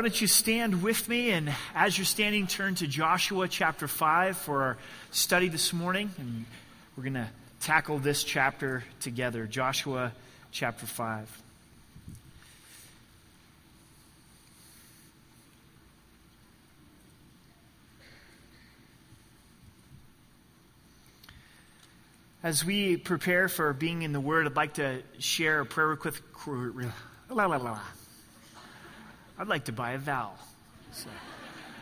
Why don't you stand with me? And as you're standing, turn to Joshua chapter 5 for our study this morning. And we're going to tackle this chapter together. Joshua chapter 5. As we prepare for being in the Word, I'd like to share a prayer request. I'd like to buy a vowel. So,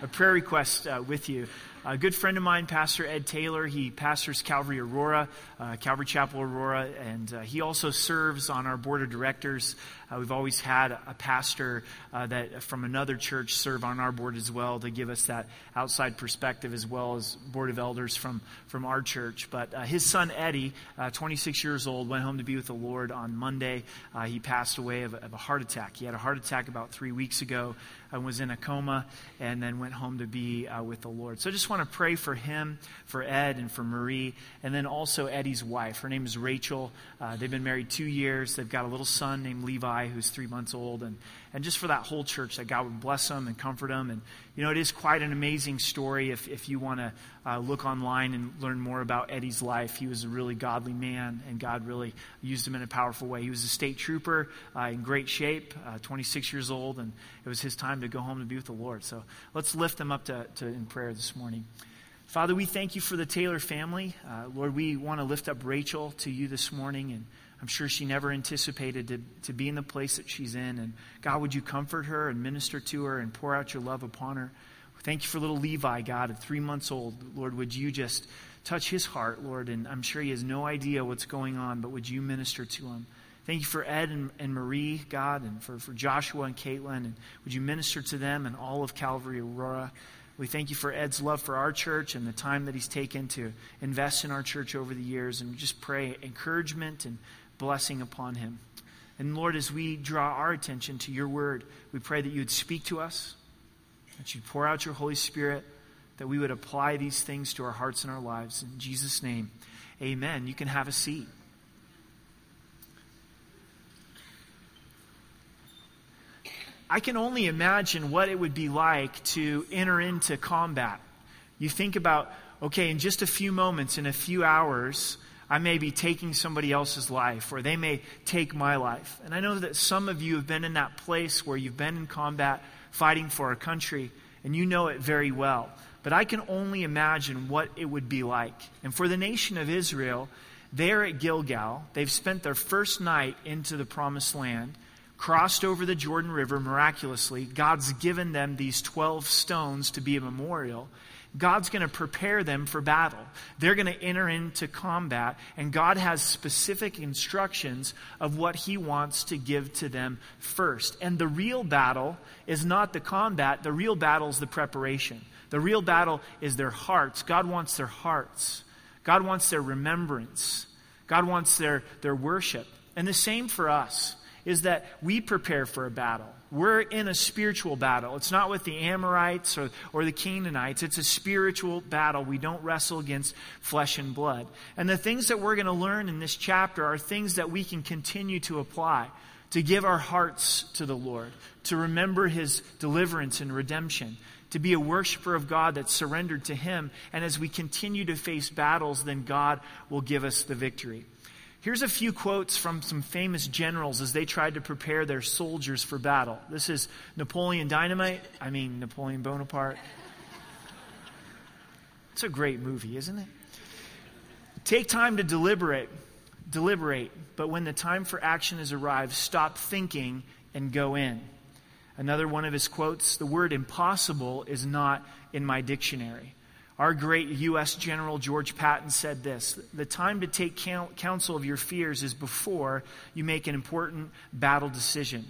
a prayer request uh, with you. A good friend of mine, Pastor Ed Taylor, he pastors Calvary Aurora, uh, Calvary Chapel Aurora, and uh, he also serves on our board of directors. Uh, we've always had a pastor uh, that from another church serve on our board as well to give us that outside perspective as well as board of elders from, from our church. But uh, his son Eddie, 26 years old, went home to be with the Lord on Monday. he passed away of, of a heart attack. He had a heart attack about three weeks ago and was in a coma and then went home to be uh, with the Lord. So I just want to pray for him, for Ed, and for Marie, and then also Eddie's wife. Her name is Rachel. Uh, they've been married two years. They've got a little son named Levi who's three months old. And, and just for that whole church, that God would bless them and comfort them. And, you know, it is quite an amazing story if, if you want to uh, look online and learn more about Eddie's life. He was a really godly man, and God really used him in a powerful way. He was a state trooper uh, in great shape, uh, 26 years old, and it was his time to go home to be with the Lord. So let's lift them up to, to in prayer this morning. Father, we thank you for the Taylor family. Uh, Lord, we want to lift up Rachel to you this morning and I'm sure she never anticipated to, to be in the place that she's in. And God, would you comfort her and minister to her and pour out your love upon her? Thank you for little Levi, God, at three months old. Lord, would you just touch his heart, Lord? And I'm sure he has no idea what's going on, but would you minister to him? Thank you for Ed and, and Marie, God, and for, for Joshua and Caitlin. And would you minister to them and all of Calvary Aurora? We thank you for Ed's love for our church and the time that he's taken to invest in our church over the years. And we just pray encouragement and blessing upon him. And Lord, as we draw our attention to your word, we pray that you would speak to us, that you'd pour out your Holy Spirit, that we would apply these things to our hearts and our lives. In Jesus' name, amen. You can have a seat. I can only imagine what it would be like to enter into combat. You think about, okay, in just a few moments, in a few hours, I may be taking somebody else's life, or they may take my life. And I know that some of you have been in that place where you've been in combat fighting for our country, and you know it very well. But I can only imagine what it would be like. And for the nation of Israel, there at Gilgal, they've spent their first night into the promised land, crossed over the Jordan River miraculously. God's given them these 12 stones to be a memorial. God's going to prepare them for battle. They're going to enter into combat, and God has specific instructions of what He wants to give to them first. And the real battle is not the combat, the real battle is the preparation. The real battle is their hearts. God wants their hearts, God wants their remembrance, God wants their, their worship. And the same for us is that we prepare for a battle. We're in a spiritual battle. It's not with the Amorites or, or the Canaanites. It's a spiritual battle. We don't wrestle against flesh and blood. And the things that we're going to learn in this chapter are things that we can continue to apply, to give our hearts to the Lord, to remember His deliverance and redemption, to be a worshiper of God that's surrendered to Him. And as we continue to face battles, then God will give us the victory. Here's a few quotes from some famous generals as they tried to prepare their soldiers for battle. This is Napoleon Dynamite. I mean, Napoleon Bonaparte. It's a great movie, isn't it? Take time to deliberate, deliberate, but when the time for action has arrived, stop thinking and go in. Another one of his quotes the word impossible is not in my dictionary. Our great U.S. General George Patton said this The time to take counsel of your fears is before you make an important battle decision.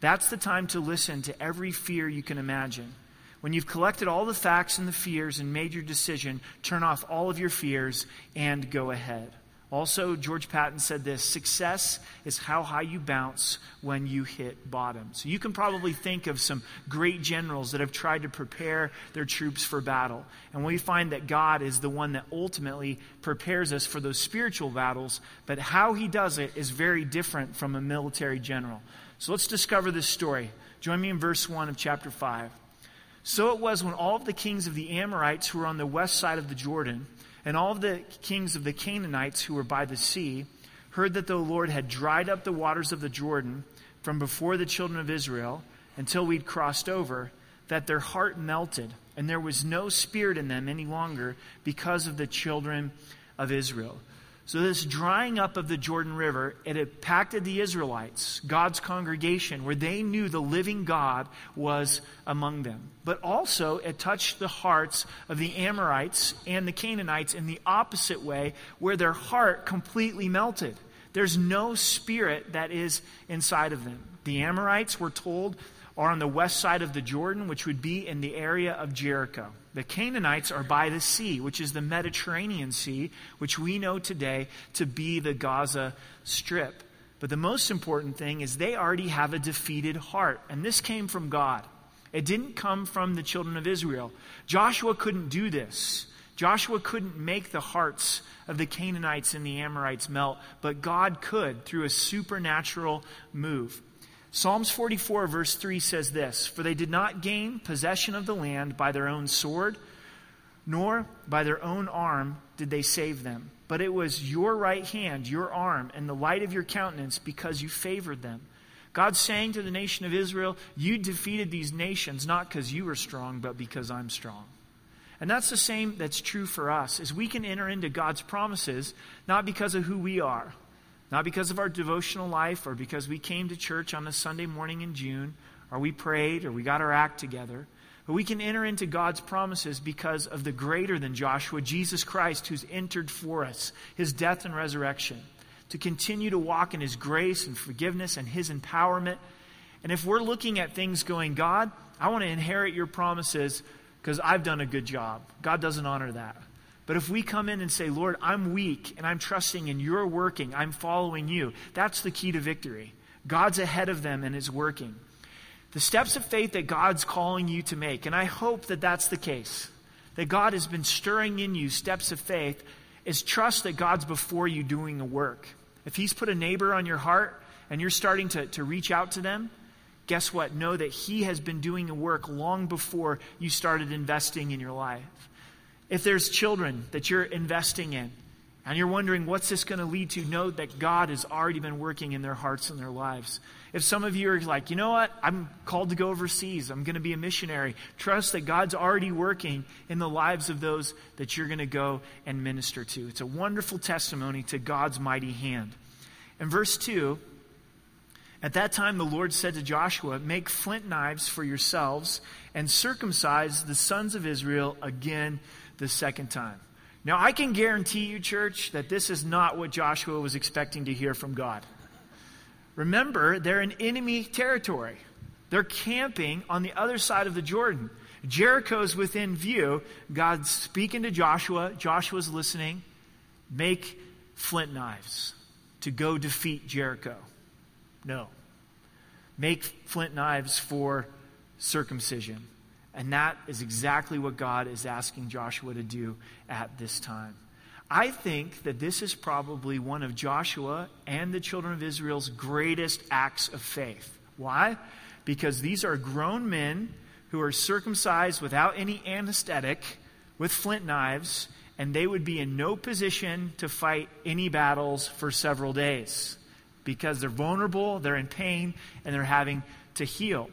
That's the time to listen to every fear you can imagine. When you've collected all the facts and the fears and made your decision, turn off all of your fears and go ahead. Also, George Patton said this success is how high you bounce when you hit bottom. So you can probably think of some great generals that have tried to prepare their troops for battle. And we find that God is the one that ultimately prepares us for those spiritual battles, but how he does it is very different from a military general. So let's discover this story. Join me in verse 1 of chapter 5. So it was when all of the kings of the Amorites who were on the west side of the Jordan, and all the kings of the Canaanites who were by the sea, heard that the Lord had dried up the waters of the Jordan from before the children of Israel until we'd crossed over, that their heart melted, and there was no spirit in them any longer because of the children of Israel. So, this drying up of the Jordan River, it impacted the Israelites, God's congregation, where they knew the living God was among them. But also, it touched the hearts of the Amorites and the Canaanites in the opposite way, where their heart completely melted. There's no spirit that is inside of them. The Amorites, were told, are on the west side of the Jordan, which would be in the area of Jericho. The Canaanites are by the sea, which is the Mediterranean Sea, which we know today to be the Gaza Strip. But the most important thing is they already have a defeated heart. And this came from God. It didn't come from the children of Israel. Joshua couldn't do this. Joshua couldn't make the hearts of the Canaanites and the Amorites melt, but God could through a supernatural move. Psalms 44, verse 3 says this For they did not gain possession of the land by their own sword, nor by their own arm did they save them. But it was your right hand, your arm, and the light of your countenance because you favored them. God's saying to the nation of Israel, You defeated these nations not because you were strong, but because I'm strong. And that's the same that's true for us, is we can enter into God's promises not because of who we are, not because of our devotional life or because we came to church on a Sunday morning in June or we prayed or we got our act together. But we can enter into God's promises because of the greater than Joshua, Jesus Christ, who's entered for us, his death and resurrection, to continue to walk in his grace and forgiveness and his empowerment. And if we're looking at things going, God, I want to inherit your promises because I've done a good job, God doesn't honor that. But if we come in and say, Lord, I'm weak and I'm trusting and you're working, I'm following you, that's the key to victory. God's ahead of them and is working. The steps of faith that God's calling you to make, and I hope that that's the case, that God has been stirring in you steps of faith, is trust that God's before you doing the work. If He's put a neighbor on your heart and you're starting to, to reach out to them, guess what? Know that He has been doing a work long before you started investing in your life. If there's children that you're investing in and you're wondering what's this going to lead to, know that God has already been working in their hearts and their lives. If some of you are like, you know what, I'm called to go overseas, I'm going to be a missionary, trust that God's already working in the lives of those that you're going to go and minister to. It's a wonderful testimony to God's mighty hand. In verse 2, at that time, the Lord said to Joshua, Make flint knives for yourselves and circumcise the sons of Israel again the second time. Now, I can guarantee you, church, that this is not what Joshua was expecting to hear from God. Remember, they're in enemy territory. They're camping on the other side of the Jordan. Jericho's within view. God's speaking to Joshua. Joshua's listening. Make flint knives to go defeat Jericho. No. Make flint knives for circumcision. And that is exactly what God is asking Joshua to do at this time. I think that this is probably one of Joshua and the children of Israel's greatest acts of faith. Why? Because these are grown men who are circumcised without any anesthetic, with flint knives, and they would be in no position to fight any battles for several days because they're vulnerable, they're in pain, and they're having to heal.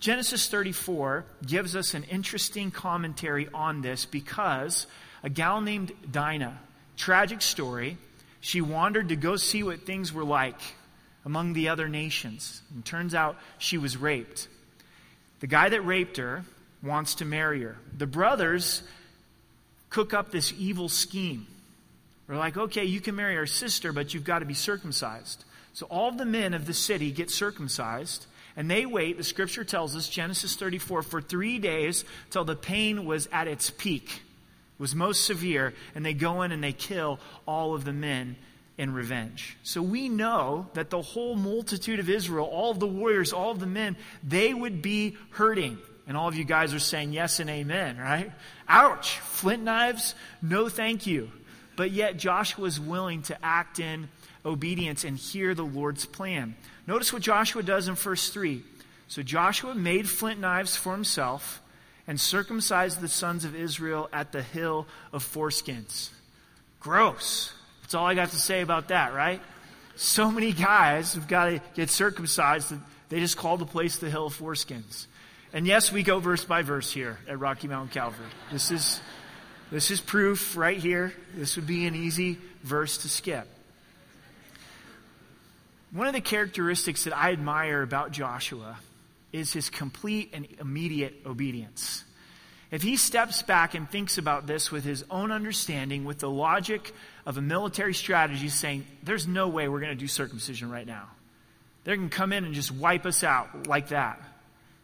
Genesis 34 gives us an interesting commentary on this because a gal named Dinah, tragic story, she wandered to go see what things were like among the other nations. And turns out she was raped. The guy that raped her wants to marry her. The brothers cook up this evil scheme. They're like, okay, you can marry our sister, but you've got to be circumcised. So all the men of the city get circumcised. And they wait, the scripture tells us, Genesis 34, for three days till the pain was at its peak, was most severe, and they go in and they kill all of the men in revenge. So we know that the whole multitude of Israel, all of the warriors, all of the men, they would be hurting. And all of you guys are saying yes and amen, right? Ouch! Flint knives? No thank you. But yet Joshua was willing to act in obedience and hear the Lord's plan. Notice what Joshua does in verse 3. So Joshua made flint knives for himself and circumcised the sons of Israel at the hill of foreskins. Gross. That's all I got to say about that, right? So many guys have got to get circumcised that they just call the place the hill of foreskins. And yes, we go verse by verse here at Rocky Mountain Calvary. This is, this is proof right here. This would be an easy verse to skip. One of the characteristics that I admire about Joshua is his complete and immediate obedience. If he steps back and thinks about this with his own understanding, with the logic of a military strategy, saying, there's no way we're going to do circumcision right now. They can come in and just wipe us out like that.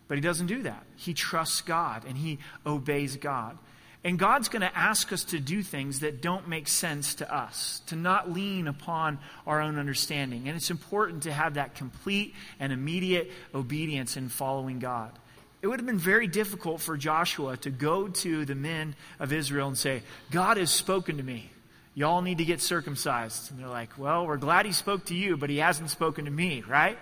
But he doesn't do that. He trusts God and he obeys God. And God's going to ask us to do things that don't make sense to us, to not lean upon our own understanding. And it's important to have that complete and immediate obedience in following God. It would have been very difficult for Joshua to go to the men of Israel and say, God has spoken to me. Y'all need to get circumcised. And they're like, well, we're glad he spoke to you, but he hasn't spoken to me, right?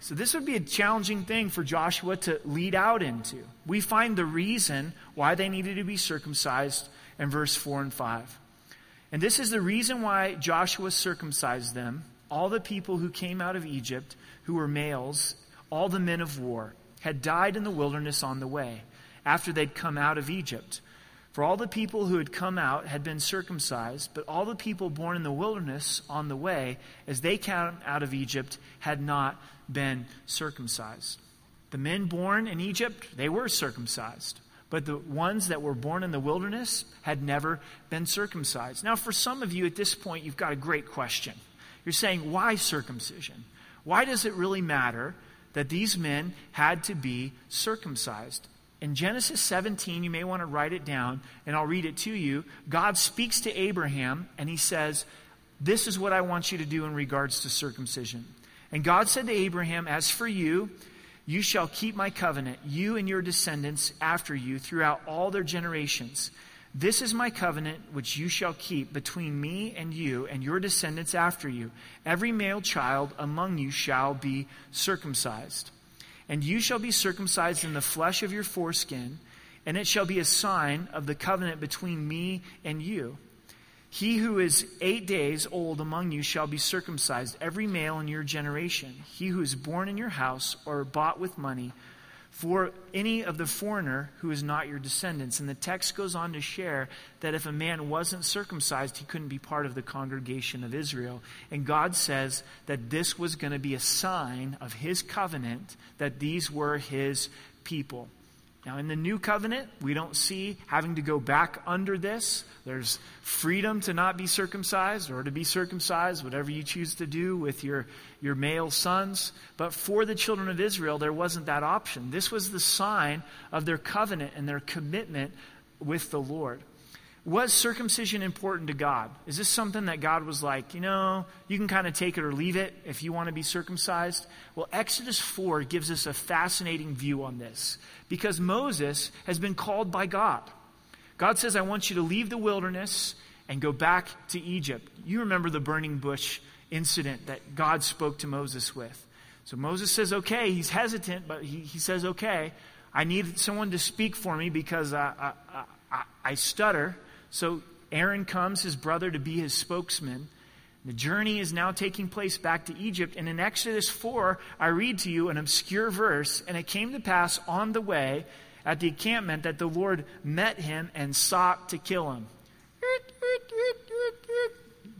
So this would be a challenging thing for Joshua to lead out into. We find the reason why they needed to be circumcised in verse 4 and 5. And this is the reason why Joshua circumcised them, all the people who came out of Egypt, who were males, all the men of war, had died in the wilderness on the way, after they'd come out of Egypt. For all the people who had come out had been circumcised, but all the people born in the wilderness on the way, as they came out of Egypt, had not been circumcised. The men born in Egypt, they were circumcised. But the ones that were born in the wilderness had never been circumcised. Now, for some of you at this point, you've got a great question. You're saying, why circumcision? Why does it really matter that these men had to be circumcised? In Genesis 17, you may want to write it down, and I'll read it to you. God speaks to Abraham, and he says, This is what I want you to do in regards to circumcision. And God said to Abraham, As for you, you shall keep my covenant, you and your descendants after you, throughout all their generations. This is my covenant which you shall keep between me and you and your descendants after you. Every male child among you shall be circumcised. And you shall be circumcised in the flesh of your foreskin, and it shall be a sign of the covenant between me and you. He who is eight days old among you shall be circumcised, every male in your generation. He who is born in your house or bought with money, for any of the foreigner who is not your descendants. And the text goes on to share that if a man wasn't circumcised, he couldn't be part of the congregation of Israel. And God says that this was going to be a sign of his covenant, that these were his people. Now, in the new covenant, we don't see having to go back under this. There's freedom to not be circumcised or to be circumcised, whatever you choose to do with your, your male sons. But for the children of Israel, there wasn't that option. This was the sign of their covenant and their commitment with the Lord. Was circumcision important to God? Is this something that God was like, you know, you can kind of take it or leave it if you want to be circumcised? Well, Exodus 4 gives us a fascinating view on this because Moses has been called by God. God says, I want you to leave the wilderness and go back to Egypt. You remember the burning bush incident that God spoke to Moses with. So Moses says, okay. He's hesitant, but he, he says, okay. I need someone to speak for me because I, I, I, I stutter. So Aaron comes, his brother, to be his spokesman. The journey is now taking place back to Egypt. And in Exodus 4, I read to you an obscure verse. And it came to pass on the way at the encampment that the Lord met him and sought to kill him.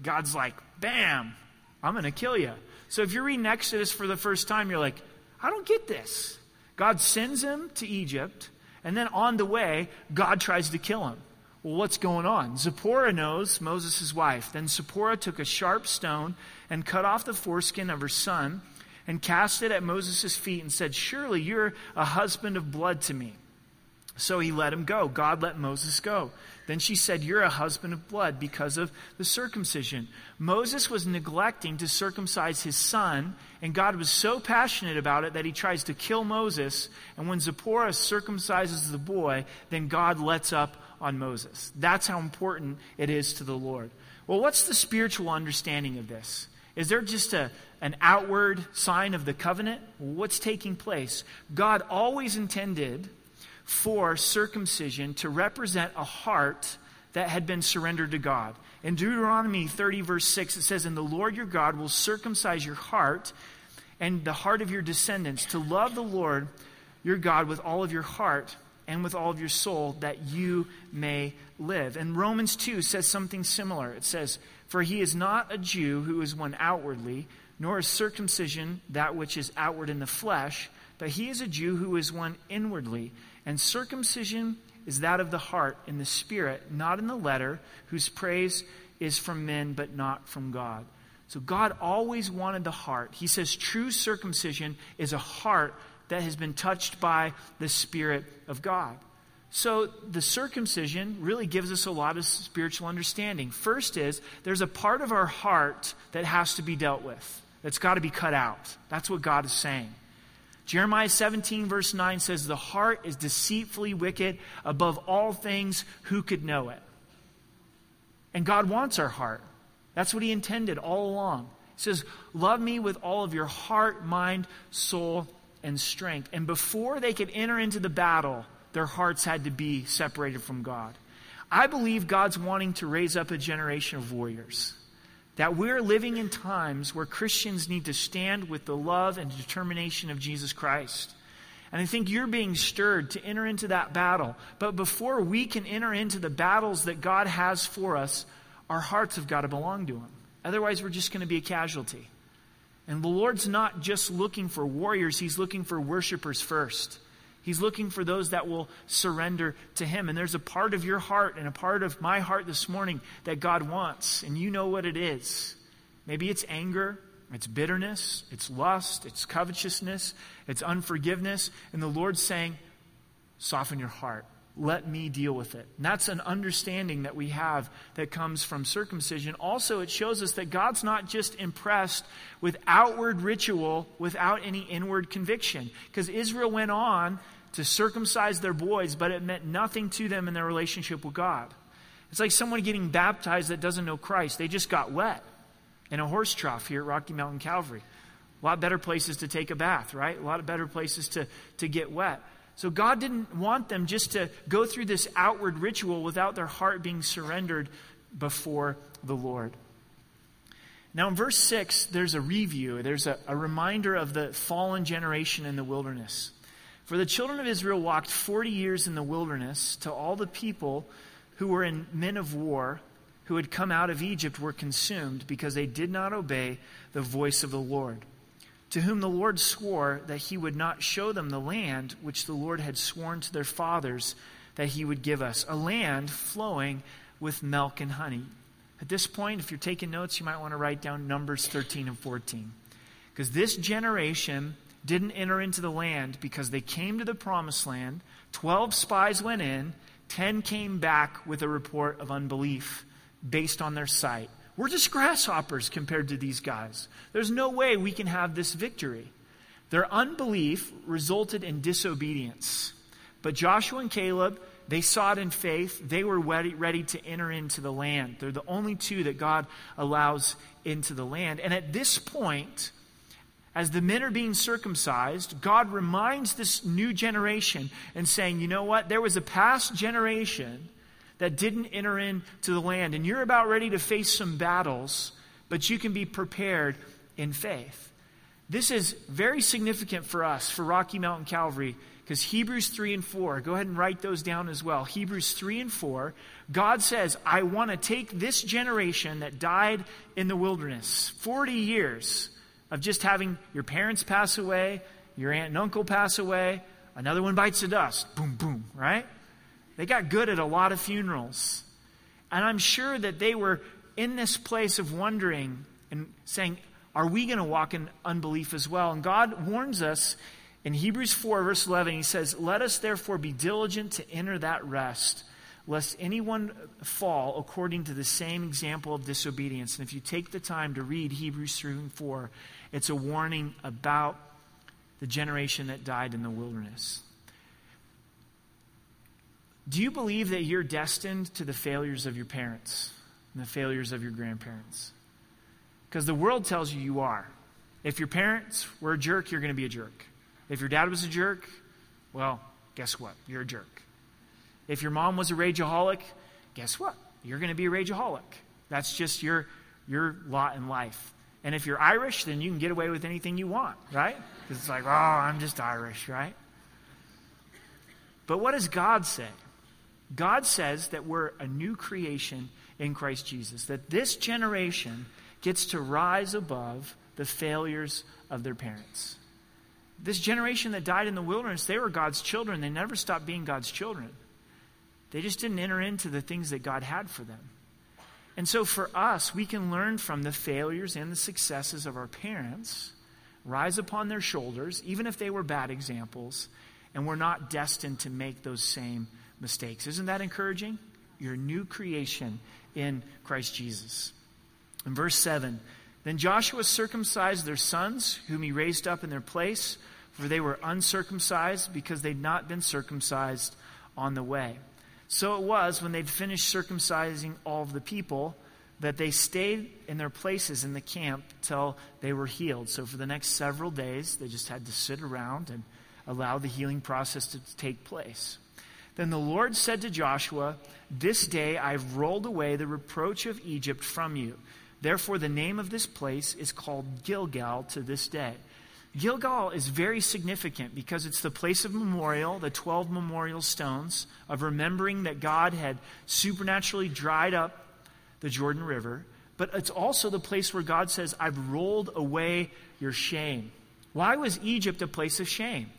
God's like, bam, I'm going to kill you. So if you're reading Exodus for the first time, you're like, I don't get this. God sends him to Egypt. And then on the way, God tries to kill him. Well, what's going on? Zipporah knows, Moses' wife. Then Zipporah took a sharp stone and cut off the foreskin of her son and cast it at Moses' feet and said, Surely you're a husband of blood to me. So he let him go. God let Moses go. Then she said, You're a husband of blood because of the circumcision. Moses was neglecting to circumcise his son, and God was so passionate about it that he tries to kill Moses. And when Zipporah circumcises the boy, then God lets up on Moses. That's how important it is to the Lord. Well, what's the spiritual understanding of this? Is there just a, an outward sign of the covenant? What's taking place? God always intended for circumcision to represent a heart that had been surrendered to God. In Deuteronomy 30, verse 6, it says, And the Lord your God will circumcise your heart and the heart of your descendants to love the Lord your God with all of your heart and with all of your soul that you may live. And Romans 2 says something similar. It says, For he is not a Jew who is one outwardly, nor is circumcision that which is outward in the flesh, but he is a Jew who is one inwardly. And circumcision is that of the heart in the spirit, not in the letter, whose praise is from men but not from God. So God always wanted the heart. He says true circumcision is a heart that has been touched by the Spirit of God. So the circumcision really gives us a lot of spiritual understanding. First is there's a part of our heart that has to be dealt with. That's got to be cut out. That's what God is saying. Jeremiah 17, verse 9 says, The heart is deceitfully wicked above all things. Who could know it? And God wants our heart. That's what He intended all along. He says, Love me with all of your heart, mind, soul, and strength. And before they could enter into the battle, their hearts had to be separated from God. I believe God's wanting to raise up a generation of warriors that we're living in times where Christians need to stand with the love and determination of Jesus Christ. And I think you're being stirred to enter into that battle. But before we can enter into the battles that God has for us, our hearts have got to belong to Him. Otherwise, we're just going to be a casualty. And the Lord's not just looking for warriors, He's looking for worshipers first. He's looking for those that will surrender to Him. And there's a part of your heart and a part of my heart this morning that God wants, and you know what it is. Maybe it's anger, it's bitterness, it's lust, it's covetousness, it's unforgiveness. And the Lord's saying, soften your heart. Let me deal with it. And that's an understanding that we have that comes from circumcision. Also, it shows us that God's not just impressed with outward ritual without any inward conviction. Because Israel went on to circumcise their boys, but it meant nothing to them in their relationship with God. It's like someone getting baptized that doesn't know Christ. They just got wet in a horse trough here at Rocky Mountain Calvary. A lot better places to take a bath, right? A lot of better places to, to get wet. So God didn't want them just to go through this outward ritual without their heart being surrendered before the Lord. Now, in verse 6, there's a review, there's a, a reminder of the fallen generation in the wilderness. For the children of Israel walked 40 years in the wilderness till all the people who were in men of war who had come out of Egypt were consumed because they did not obey the voice of the Lord, to whom the Lord swore that he would not show them the land which the Lord had sworn to their fathers that he would give us, a land flowing with milk and honey. At this point, if you're taking notes, you might want to write down Numbers 13 and 14. Because this generation didn't enter into the land because they came to the promised land. Twelve spies went in, ten came back with a report of unbelief based on their sight. We're just grasshoppers compared to these guys. There's no way we can have this victory. Their unbelief resulted in disobedience. But Joshua and Caleb, they saw it in faith. They were ready, ready to enter into the land. They're the only two that God allows into the land. And at this point, as the men are being circumcised, God reminds this new generation and saying, you know what? There was a past generation that didn't enter into the land, and you're about ready to face some battles, but you can be prepared in faith. This is very significant for us, for Rocky Mountain Calvary, because Hebrews 3 and 4, go ahead and write those down as well. Hebrews 3 and 4, God says, I want to take this generation that died in the wilderness, 40 years of just having your parents pass away, your aunt and uncle pass away, another one bites the dust. Boom, boom, right? They got good at a lot of funerals. And I'm sure that they were in this place of wondering and saying, Are we going to walk in unbelief as well? And God warns us in Hebrews 4, verse 11, He says, Let us therefore be diligent to enter that rest, lest anyone fall according to the same example of disobedience. And if you take the time to read Hebrews 3 and 4, it's a warning about the generation that died in the wilderness. Do you believe that you're destined to the failures of your parents and the failures of your grandparents? Because the world tells you you are. If your parents were a jerk, you're going to be a jerk. If your dad was a jerk, well, guess what? You're a jerk. If your mom was a rageaholic, guess what? You're going to be a rageaholic. That's just your, your lot in life. And if you're Irish, then you can get away with anything you want, right? Because it's like, oh, I'm just Irish, right? But what does God say? God says that we're a new creation in Christ Jesus, that this generation gets to rise above the failures of their parents. This generation that died in the wilderness, they were God's children. They never stopped being God's children. They just didn't enter into the things that God had for them. And so for us, we can learn from the failures and the successes of our parents, rise upon their shoulders, even if they were bad examples, and we're not destined to make those same mistakes. Isn't that encouraging? You're new creation in Christ Jesus. In verse 7, then Joshua circumcised their sons, whom he raised up in their place, for they were uncircumcised because they'd not been circumcised on the way. So it was when they'd finished circumcising all of the people that they stayed in their places in the camp till they were healed. So for the next several days, they just had to sit around and allow the healing process to take place. Then the Lord said to Joshua, This day I've rolled away the reproach of Egypt from you. Therefore, the name of this place is called Gilgal to this day. Gilgal is very significant because it's the place of memorial, the 12 memorial stones of remembering that God had supernaturally dried up the Jordan River. But it's also the place where God says, I've rolled away your shame. Why was Egypt a place of shame?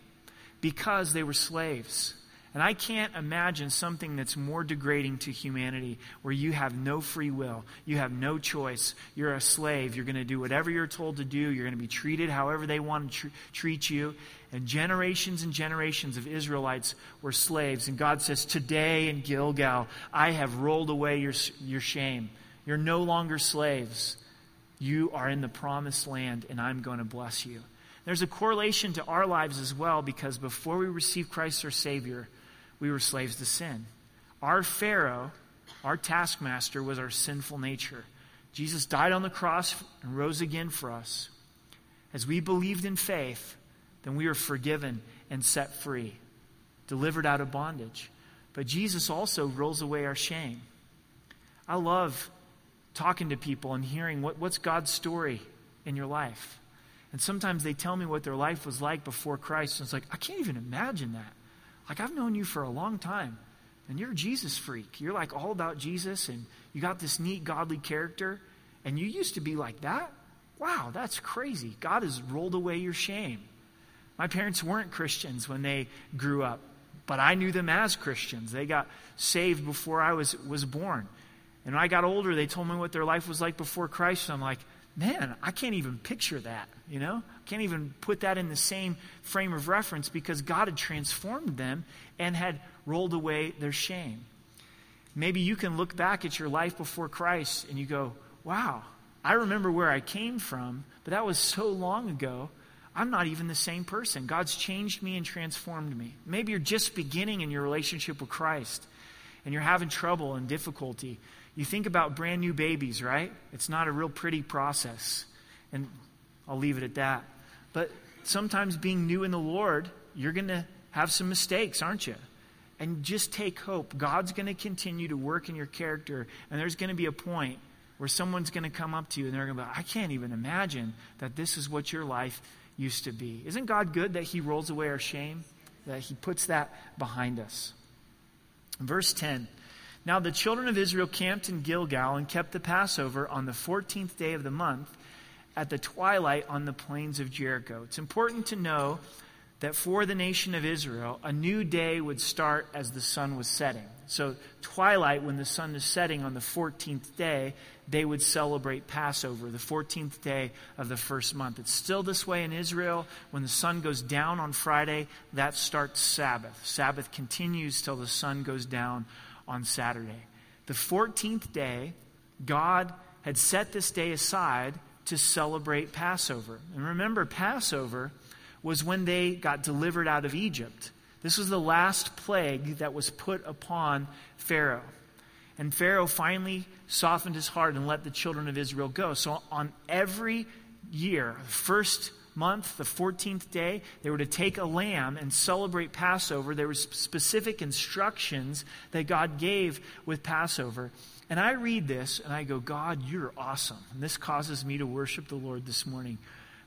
Because they were slaves. And I can't imagine something that's more degrading to humanity where you have no free will. You have no choice. You're a slave. You're going to do whatever you're told to do. You're going to be treated however they want to tr- treat you. And generations and generations of Israelites were slaves. And God says, Today in Gilgal, I have rolled away your, your shame. You're no longer slaves. You are in the promised land, and I'm going to bless you. There's a correlation to our lives as well because before we receive Christ our Savior, we were slaves to sin. Our Pharaoh, our taskmaster, was our sinful nature. Jesus died on the cross and rose again for us. As we believed in faith, then we were forgiven and set free, delivered out of bondage. But Jesus also rolls away our shame. I love talking to people and hearing what, what's God's story in your life. And sometimes they tell me what their life was like before Christ, and it's like, I can't even imagine that. Like, I've known you for a long time, and you're a Jesus freak. You're like all about Jesus, and you got this neat, godly character, and you used to be like that? Wow, that's crazy. God has rolled away your shame. My parents weren't Christians when they grew up, but I knew them as Christians. They got saved before I was, was born. And when I got older, they told me what their life was like before Christ, and I'm like, man, I can't even picture that, you know? Can't even put that in the same frame of reference because God had transformed them and had rolled away their shame. Maybe you can look back at your life before Christ and you go, wow, I remember where I came from, but that was so long ago. I'm not even the same person. God's changed me and transformed me. Maybe you're just beginning in your relationship with Christ and you're having trouble and difficulty. You think about brand new babies, right? It's not a real pretty process. And I'll leave it at that. But sometimes being new in the Lord, you're going to have some mistakes, aren't you? And just take hope. God's going to continue to work in your character, and there's going to be a point where someone's going to come up to you and they're going to be like, I can't even imagine that this is what your life used to be. Isn't God good that He rolls away our shame? That He puts that behind us. Verse 10 now the children of Israel camped in Gilgal and kept the Passover on the 14th day of the month at the twilight on the plains of Jericho. It's important to know that for the nation of Israel, a new day would start as the sun was setting. So, twilight, when the sun is setting on the 14th day, they would celebrate Passover, the 14th day of the first month. It's still this way in Israel. When the sun goes down on Friday, that starts Sabbath. Sabbath continues till the sun goes down on Saturday. The 14th day, God had set this day aside to celebrate Passover. And remember, Passover was when they got delivered out of Egypt. This was the last plague that was put upon Pharaoh. And Pharaoh finally softened his heart and let the children of Israel go. So on every year, the first month, the 14th day, they were to take a lamb and celebrate Passover. There were specific instructions that God gave with Passover. And I read this and I go, God, you're awesome. And this causes me to worship the Lord this morning.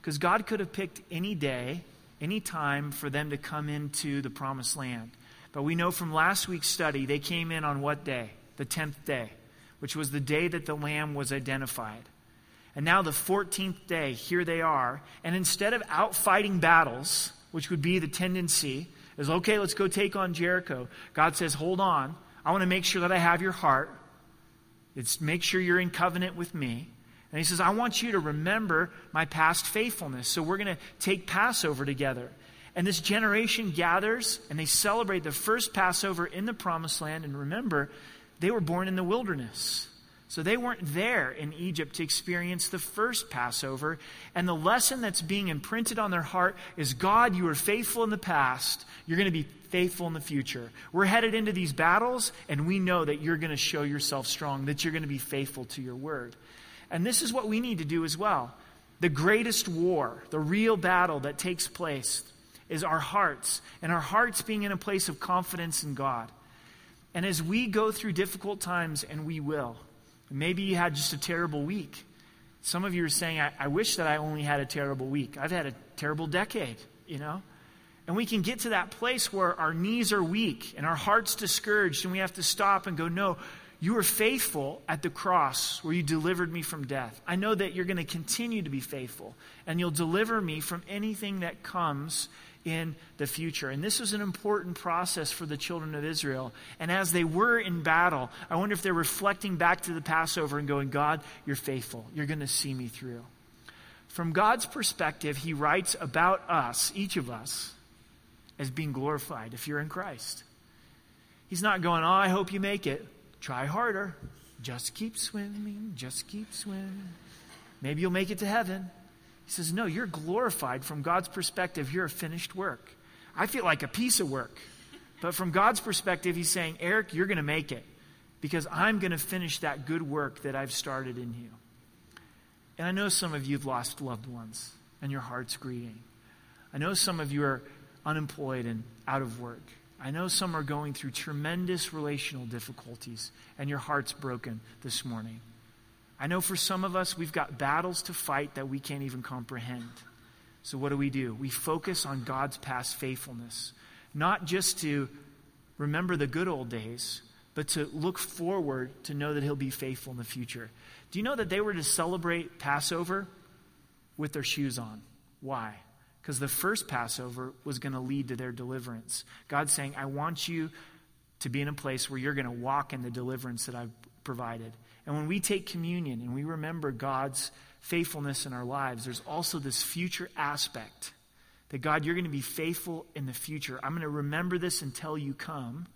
Because God could have picked any day, any time for them to come into the promised land. But we know from last week's study, they came in on what day? The 10th day, which was the day that the lamb was identified. And now, the 14th day, here they are. And instead of out fighting battles, which would be the tendency, is okay, let's go take on Jericho. God says, hold on. I want to make sure that I have your heart. It's make sure you're in covenant with me. And he says, I want you to remember my past faithfulness. So we're going to take Passover together. And this generation gathers and they celebrate the first Passover in the promised land. And remember, they were born in the wilderness. So they weren't there in Egypt to experience the first Passover. And the lesson that's being imprinted on their heart is God, you were faithful in the past. You're going to be faithful in the future. We're headed into these battles, and we know that you're going to show yourself strong, that you're going to be faithful to your word. And this is what we need to do as well. The greatest war, the real battle that takes place, is our hearts, and our hearts being in a place of confidence in God. And as we go through difficult times, and we will, Maybe you had just a terrible week. Some of you are saying, I, I wish that I only had a terrible week. I've had a terrible decade, you know? And we can get to that place where our knees are weak and our heart's discouraged, and we have to stop and go, No, you were faithful at the cross where you delivered me from death. I know that you're going to continue to be faithful, and you'll deliver me from anything that comes in the future. And this was an important process for the children of Israel. And as they were in battle, I wonder if they're reflecting back to the Passover and going, God, you're faithful. You're going to see me through. From God's perspective, He writes about us, each of us, as being glorified if you're in Christ. He's not going, Oh, I hope you make it. Try harder. Just keep swimming. Just keep swimming. Maybe you'll make it to heaven. He says, No, you're glorified. From God's perspective, you're a finished work. I feel like a piece of work. But from God's perspective, He's saying, Eric, you're going to make it because I'm going to finish that good work that I've started in you. And I know some of you have lost loved ones and your heart's grieving. I know some of you are unemployed and out of work. I know some are going through tremendous relational difficulties and your heart's broken this morning. I know for some of us, we've got battles to fight that we can't even comprehend. So, what do we do? We focus on God's past faithfulness, not just to remember the good old days, but to look forward to know that He'll be faithful in the future. Do you know that they were to celebrate Passover with their shoes on? Why? Because the first Passover was going to lead to their deliverance. God's saying, I want you to be in a place where you're going to walk in the deliverance that I've provided. And when we take communion and we remember God's faithfulness in our lives, there's also this future aspect that God, you're going to be faithful in the future. I'm going to remember this until you come.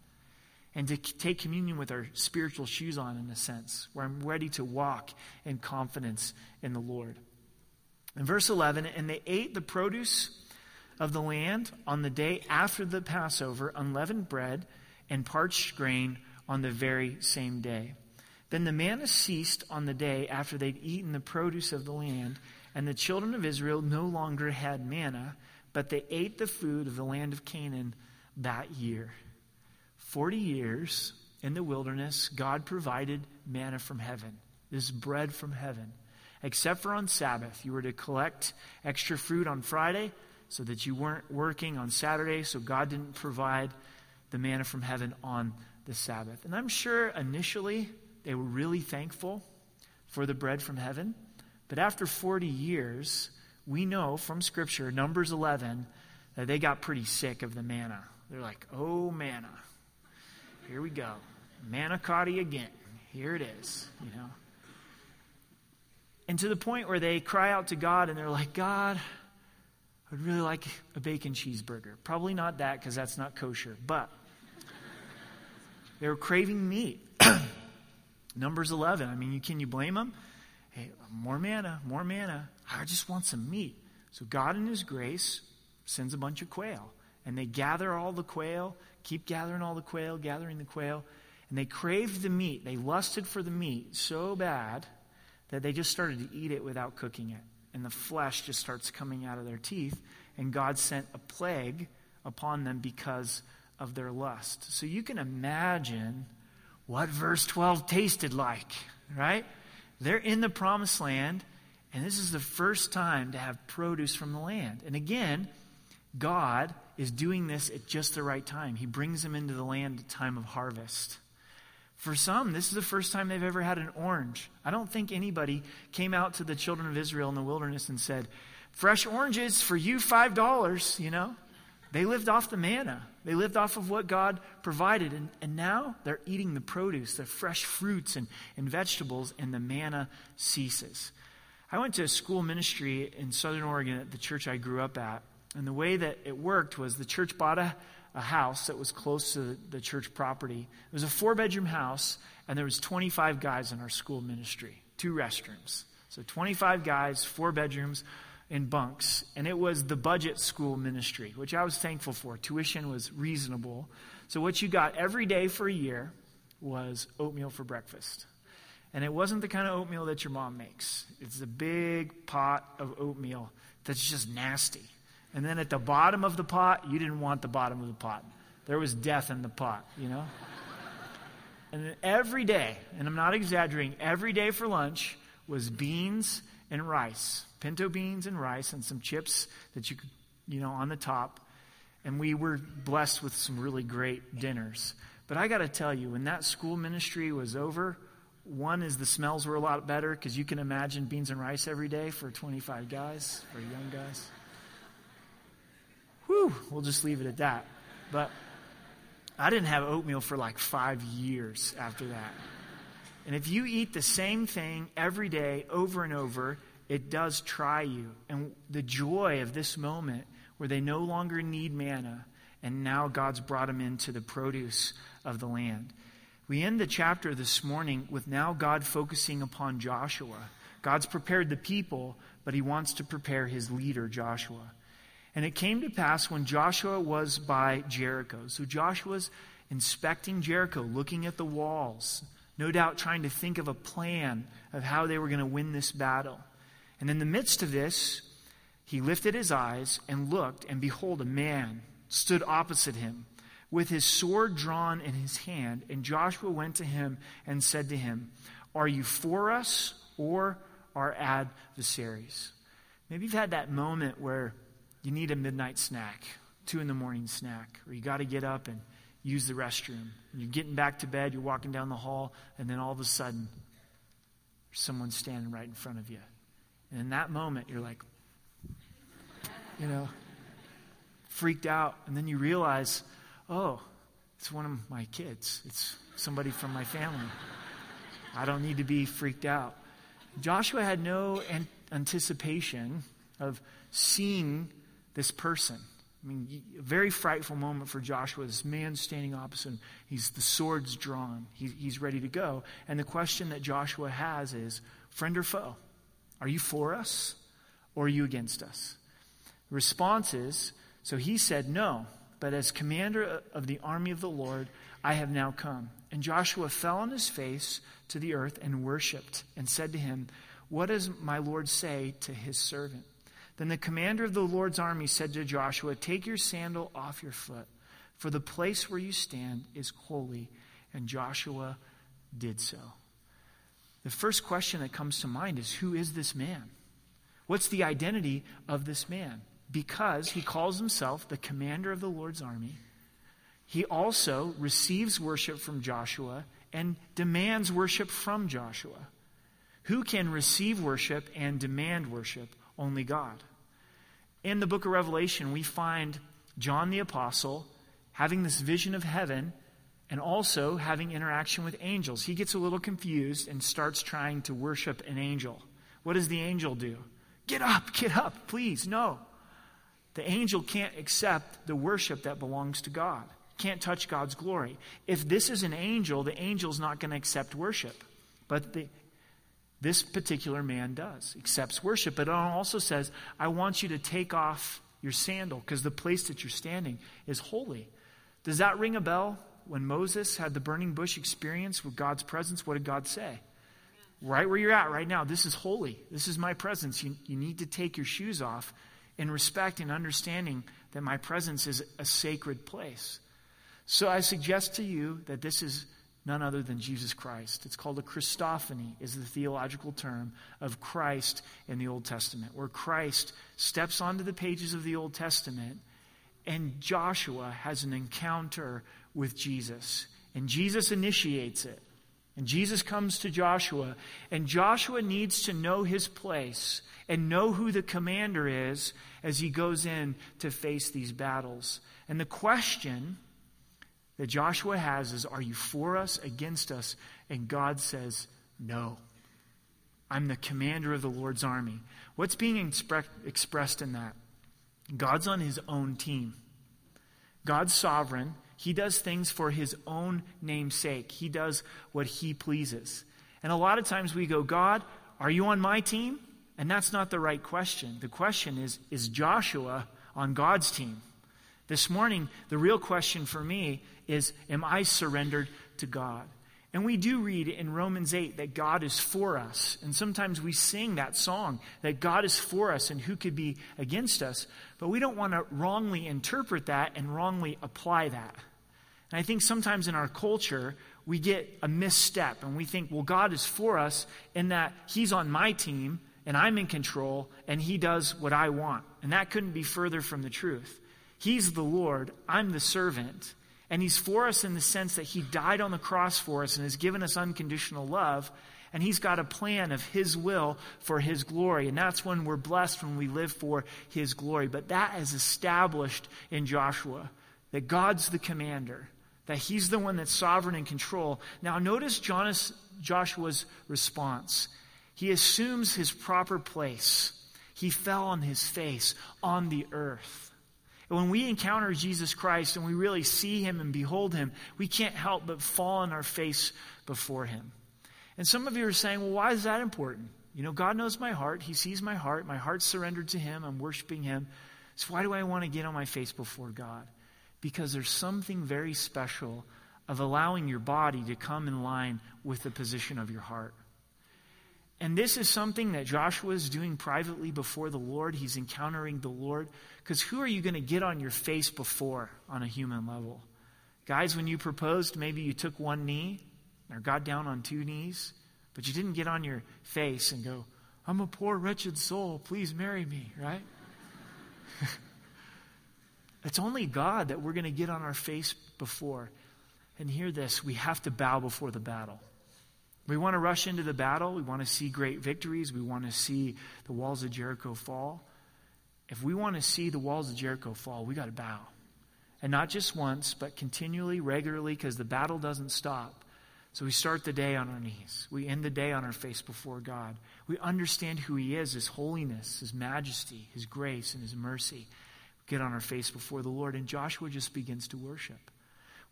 And to take communion with our spiritual shoes on, in a sense, where I'm ready to walk in confidence in the Lord. In verse 11, and they ate the produce of the land on the day after the Passover, unleavened bread and parched grain on the very same day. Then the manna ceased on the day after they'd eaten the produce of the land, and the children of Israel no longer had manna, but they ate the food of the land of Canaan that year. Forty years in the wilderness, God provided manna from heaven, this bread from heaven. Except for on Sabbath, you were to collect extra fruit on Friday so that you weren't working on Saturday, so God didn't provide the manna from heaven on the Sabbath. And I'm sure initially they were really thankful for the bread from heaven. But after 40 years, we know from Scripture, Numbers 11, that they got pretty sick of the manna. They're like, oh, manna. Here we go. manna Manicotti again. Here it is, you know. And to the point where they cry out to God and they're like, God, I'd really like a bacon cheeseburger. Probably not that because that's not kosher, but they were craving meat. Numbers 11. I mean, can you blame them? Hey, more manna, more manna. I just want some meat. So God, in His grace, sends a bunch of quail. And they gather all the quail, keep gathering all the quail, gathering the quail. And they craved the meat. They lusted for the meat so bad that they just started to eat it without cooking it. And the flesh just starts coming out of their teeth. And God sent a plague upon them because of their lust. So you can imagine what verse 12 tasted like, right? They're in the promised land, and this is the first time to have produce from the land. And again, God is doing this at just the right time. He brings them into the land at time of harvest. For some, this is the first time they've ever had an orange. I don't think anybody came out to the children of Israel in the wilderness and said, Fresh oranges for you, $5, you know? They lived off the manna. They lived off of what God provided. And, and now they're eating the produce, the fresh fruits and, and vegetables, and the manna ceases. I went to a school ministry in Southern Oregon at the church I grew up at. And the way that it worked was the church bought a, a house that was close to the church property. It was a four bedroom house, and there was 25 guys in our school ministry, two restrooms. So 25 guys, four bedrooms, in bunks. And it was the budget school ministry, which I was thankful for. Tuition was reasonable. So what you got every day for a year was oatmeal for breakfast. And it wasn't the kind of oatmeal that your mom makes. It's a big pot of oatmeal that's just nasty. And then at the bottom of the pot, you didn't want the bottom of the pot. There was death in the pot, you know? and then every day, and I'm not exaggerating, every day for lunch was beans and rice pinto beans and rice and some chips that you could, you know, on the top. And we were blessed with some really great dinners. But I got to tell you, when that school ministry was over, one is the smells were a lot better because you can imagine beans and rice every day for 25 guys, for young guys. Whew, we'll just leave it at that. But I didn't have oatmeal for like five years after that. And if you eat the same thing every day over and over, it does try you. And the joy of this moment where they no longer need manna, and now God's brought them into the produce of the land. We end the chapter this morning with now God focusing upon Joshua. God's prepared the people, but he wants to prepare his leader, Joshua. And it came to pass when Joshua was by Jericho. So Joshua's inspecting Jericho, looking at the walls, no doubt trying to think of a plan of how they were going to win this battle. And in the midst of this, he lifted his eyes and looked, and behold, a man stood opposite him with his sword drawn in his hand. And Joshua went to him and said to him, Are you for us or our adversaries? Maybe you've had that moment where you need a midnight snack, two in the morning snack, or you got to get up and use the restroom. And you're getting back to bed, you're walking down the hall, and then all of a sudden, someone's standing right in front of you. And in that moment, you're like, you know, freaked out. And then you realize, oh, it's one of my kids, it's somebody from my family. I don't need to be freaked out. Joshua had no an- anticipation of seeing this person. I mean, a very frightful moment for Joshua. This man standing opposite him. He's the sword's drawn. He, he's ready to go. And the question that Joshua has is, friend or foe? Are you for us or are you against us? The response is so he said, No, but as commander of the army of the Lord, I have now come. And Joshua fell on his face to the earth and worshipped and said to him, What does my Lord say to his servant? Then the commander of the Lord's army said to Joshua, Take your sandal off your foot, for the place where you stand is holy. And Joshua did so the first question that comes to mind is who is this man? What's the identity of this man? Because he calls himself the commander of the Lord's army. He also receives worship from Joshua and demands worship from Joshua. Who can receive worship and demand worship? Only God. In the book of Revelation, we find John the Apostle having this vision of heaven and also having interaction with angels. He gets a little confused and starts trying to worship an angel. What does the angel do? Get up, get up, please. No. The angel can't accept the worship that belongs to God, can't touch God's glory. If this is an angel, the angel's not going to accept worship. But the, this particular man does, accepts worship. But it also says, I want you to take off your sandal because the place that you're standing is holy. Does that ring a bell when Moses had the burning bush experience with God's presence, what did God say? Right where you're at right now, this is holy. This is my presence. You, you need to take your shoes off in respect and understanding that my presence is a sacred place. So I suggest to you that this is none other than Jesus Christ. It's called a Christophany, is the theological term of Christ in the Old Testament, where Christ steps onto the pages of the Old Testament and Joshua has an encounter with Jesus. And Jesus initiates it. And Jesus comes to Joshua, and Joshua needs to know his place and know who the commander is as he goes in to face these battles. And the question that Joshua has is Are you for us, against us? And God says, No. I'm the commander of the Lord's army. What's being expre- expressed in that? God's on his own team. God's sovereign. He does things for his own name's sake. He does what he pleases. And a lot of times we go, God, are you on my team? And that's not the right question. The question is, is Joshua on God's team? This morning, the real question for me is, am I surrendered to God? And we do read in Romans 8 that God is for us. And sometimes we sing that song that God is for us and who could be against us. But we don't want to wrongly interpret that and wrongly apply that. And I think sometimes in our culture, we get a misstep and we think, well, God is for us in that He's on my team and I'm in control and He does what I want. And that couldn't be further from the truth. He's the Lord, I'm the servant. And he's for us in the sense that he died on the cross for us and has given us unconditional love. And he's got a plan of his will for his glory. And that's when we're blessed when we live for his glory. But that is established in Joshua that God's the commander, that he's the one that's sovereign and control. Now, notice Joshua's response. He assumes his proper place. He fell on his face on the earth. When we encounter Jesus Christ and we really see him and behold him, we can't help but fall on our face before him. And some of you are saying, well, why is that important? You know, God knows my heart. He sees my heart. My heart's surrendered to him. I'm worshiping him. So why do I want to get on my face before God? Because there's something very special of allowing your body to come in line with the position of your heart. And this is something that Joshua is doing privately before the Lord. He's encountering the Lord. Because who are you going to get on your face before on a human level? Guys, when you proposed, maybe you took one knee or got down on two knees, but you didn't get on your face and go, I'm a poor, wretched soul. Please marry me, right? it's only God that we're going to get on our face before. And hear this we have to bow before the battle. We want to rush into the battle. We want to see great victories. We want to see the walls of Jericho fall. If we want to see the walls of Jericho fall, we got to bow. And not just once, but continually, regularly, because the battle doesn't stop. So we start the day on our knees. We end the day on our face before God. We understand who He is, His holiness, His majesty, His grace, and His mercy. We get on our face before the Lord, and Joshua just begins to worship.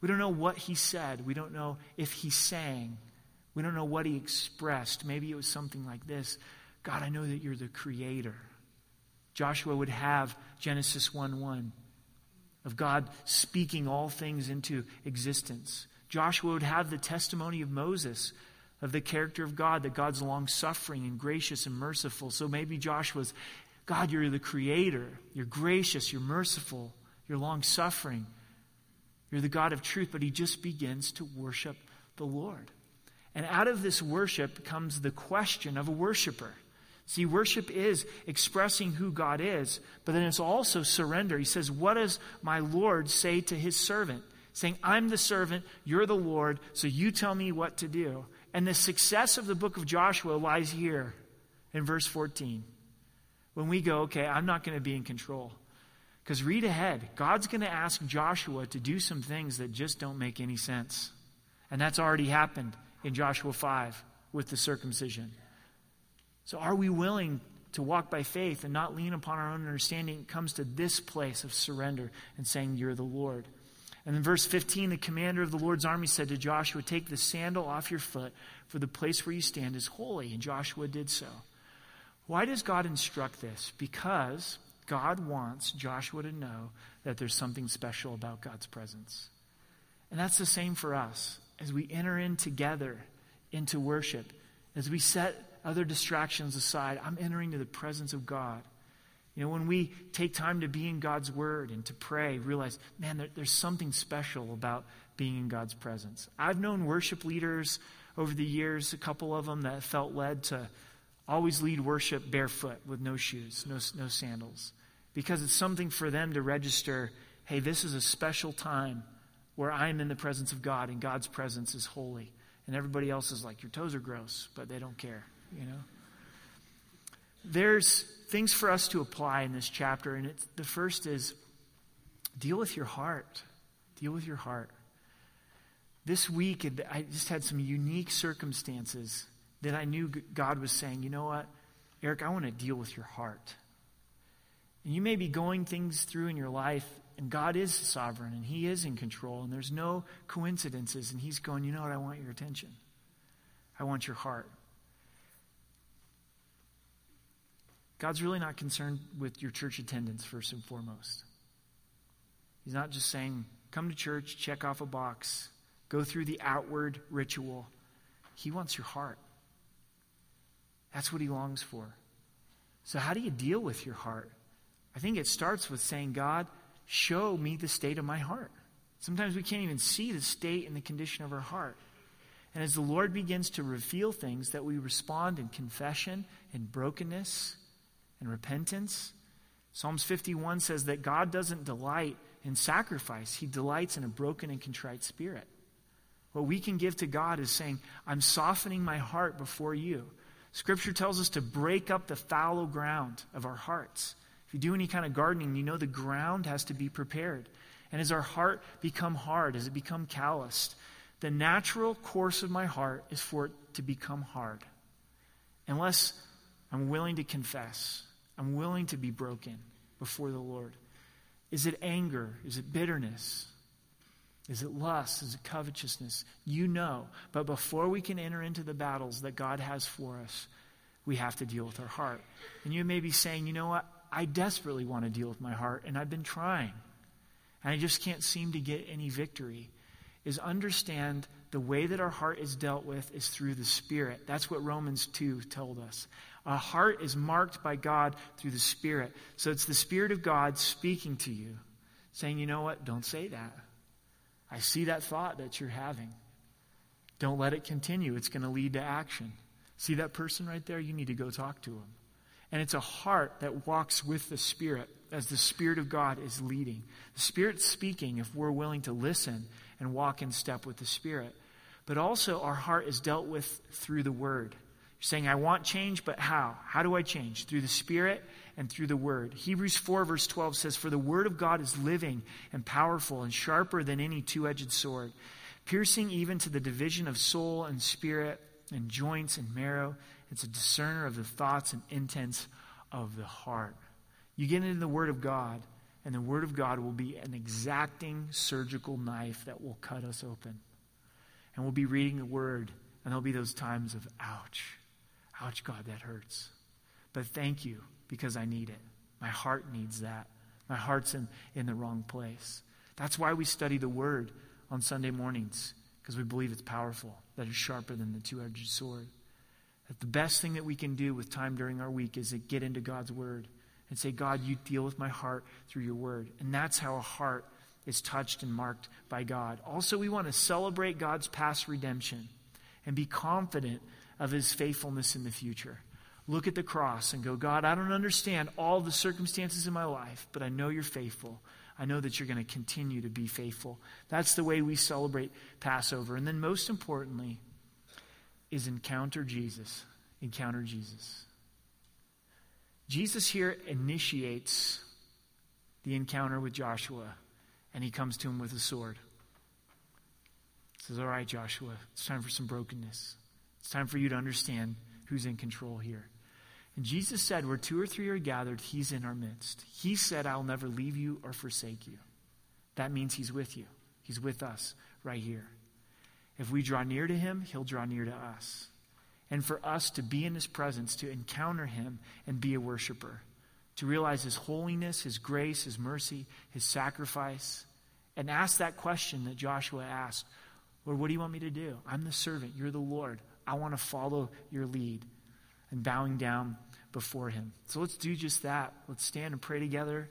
We don't know what he said. We don't know if he sang. We don't know what he expressed. Maybe it was something like this God, I know that you're the creator. Joshua would have Genesis 1 1 of God speaking all things into existence. Joshua would have the testimony of Moses of the character of God, that God's long suffering and gracious and merciful. So maybe Joshua's, God, you're the creator. You're gracious. You're merciful. You're long suffering. You're the God of truth. But he just begins to worship the Lord. And out of this worship comes the question of a worshiper. See, worship is expressing who God is, but then it's also surrender. He says, What does my Lord say to his servant? Saying, I'm the servant, you're the Lord, so you tell me what to do. And the success of the book of Joshua lies here in verse 14. When we go, okay, I'm not going to be in control. Because read ahead. God's going to ask Joshua to do some things that just don't make any sense. And that's already happened in Joshua 5 with the circumcision. So, are we willing to walk by faith and not lean upon our own understanding? It comes to this place of surrender and saying, You're the Lord. And in verse 15, the commander of the Lord's army said to Joshua, Take the sandal off your foot, for the place where you stand is holy. And Joshua did so. Why does God instruct this? Because God wants Joshua to know that there's something special about God's presence. And that's the same for us as we enter in together into worship, as we set other distractions aside. I'm entering to the presence of God. You know, when we take time to be in God's Word and to pray, realize, man, there, there's something special about being in God's presence. I've known worship leaders over the years, a couple of them that felt led to always lead worship barefoot with no shoes, no, no sandals, because it's something for them to register hey, this is a special time where I'm in the presence of God and God's presence is holy. And everybody else is like, your toes are gross, but they don't care, you know? There's things for us to apply in this chapter, and the first is deal with your heart. Deal with your heart. This week, I just had some unique circumstances that I knew God was saying, you know what, Eric, I want to deal with your heart. And you may be going things through in your life, and God is sovereign, and He is in control, and there's no coincidences, and He's going, you know what, I want your attention. I want your heart. God's really not concerned with your church attendance, first and foremost. He's not just saying, come to church, check off a box, go through the outward ritual. He wants your heart. That's what he longs for. So, how do you deal with your heart? I think it starts with saying, God, show me the state of my heart. Sometimes we can't even see the state and the condition of our heart. And as the Lord begins to reveal things, that we respond in confession and brokenness and repentance. Psalms 51 says that God doesn't delight in sacrifice, He delights in a broken and contrite spirit. What we can give to God is saying, I'm softening my heart before you. Scripture tells us to break up the fallow ground of our hearts. You do any kind of gardening, you know the ground has to be prepared. And as our heart become hard, as it become calloused, the natural course of my heart is for it to become hard. Unless I'm willing to confess, I'm willing to be broken before the Lord. Is it anger? Is it bitterness? Is it lust? Is it covetousness? You know. But before we can enter into the battles that God has for us, we have to deal with our heart. And you may be saying, you know what? I desperately want to deal with my heart, and I've been trying. And I just can't seem to get any victory. Is understand the way that our heart is dealt with is through the Spirit. That's what Romans 2 told us. A heart is marked by God through the Spirit. So it's the Spirit of God speaking to you, saying, you know what? Don't say that. I see that thought that you're having. Don't let it continue. It's going to lead to action. See that person right there? You need to go talk to him. And it's a heart that walks with the Spirit as the Spirit of God is leading. The Spirit's speaking if we're willing to listen and walk in step with the Spirit. But also, our heart is dealt with through the Word saying, I want change, but how? How do I change? Through the Spirit and through the Word. Hebrews 4, verse 12 says, For the Word of God is living and powerful and sharper than any two edged sword, piercing even to the division of soul and spirit and joints and marrow. It's a discerner of the thoughts and intents of the heart. You get into the Word of God, and the Word of God will be an exacting surgical knife that will cut us open. And we'll be reading the Word, and there'll be those times of ouch Ouch, God, that hurts. But thank you because I need it. My heart needs that. My heart's in, in the wrong place. That's why we study the Word on Sunday mornings, because we believe it's powerful, that it's sharper than the two edged sword. That the best thing that we can do with time during our week is to get into God's Word and say, God, you deal with my heart through your Word. And that's how a heart is touched and marked by God. Also, we want to celebrate God's past redemption and be confident of his faithfulness in the future. Look at the cross and go, God, I don't understand all the circumstances in my life, but I know you're faithful. I know that you're going to continue to be faithful. That's the way we celebrate Passover. And then, most importantly, is encounter Jesus. Encounter Jesus. Jesus here initiates the encounter with Joshua, and he comes to him with a sword. Says, All right, Joshua, it's time for some brokenness. It's time for you to understand who's in control here. And Jesus said, Where two or three are gathered, He's in our midst. He said, I'll never leave you or forsake you. That means He's with you, He's with us right here. If we draw near to Him, He'll draw near to us. And for us to be in His presence, to encounter Him and be a worshiper, to realize His holiness, His grace, His mercy, His sacrifice, and ask that question that Joshua asked Lord, what do you want me to do? I'm the servant. You're the Lord. I want to follow your lead and bowing down before him. So let's do just that. Let's stand and pray together.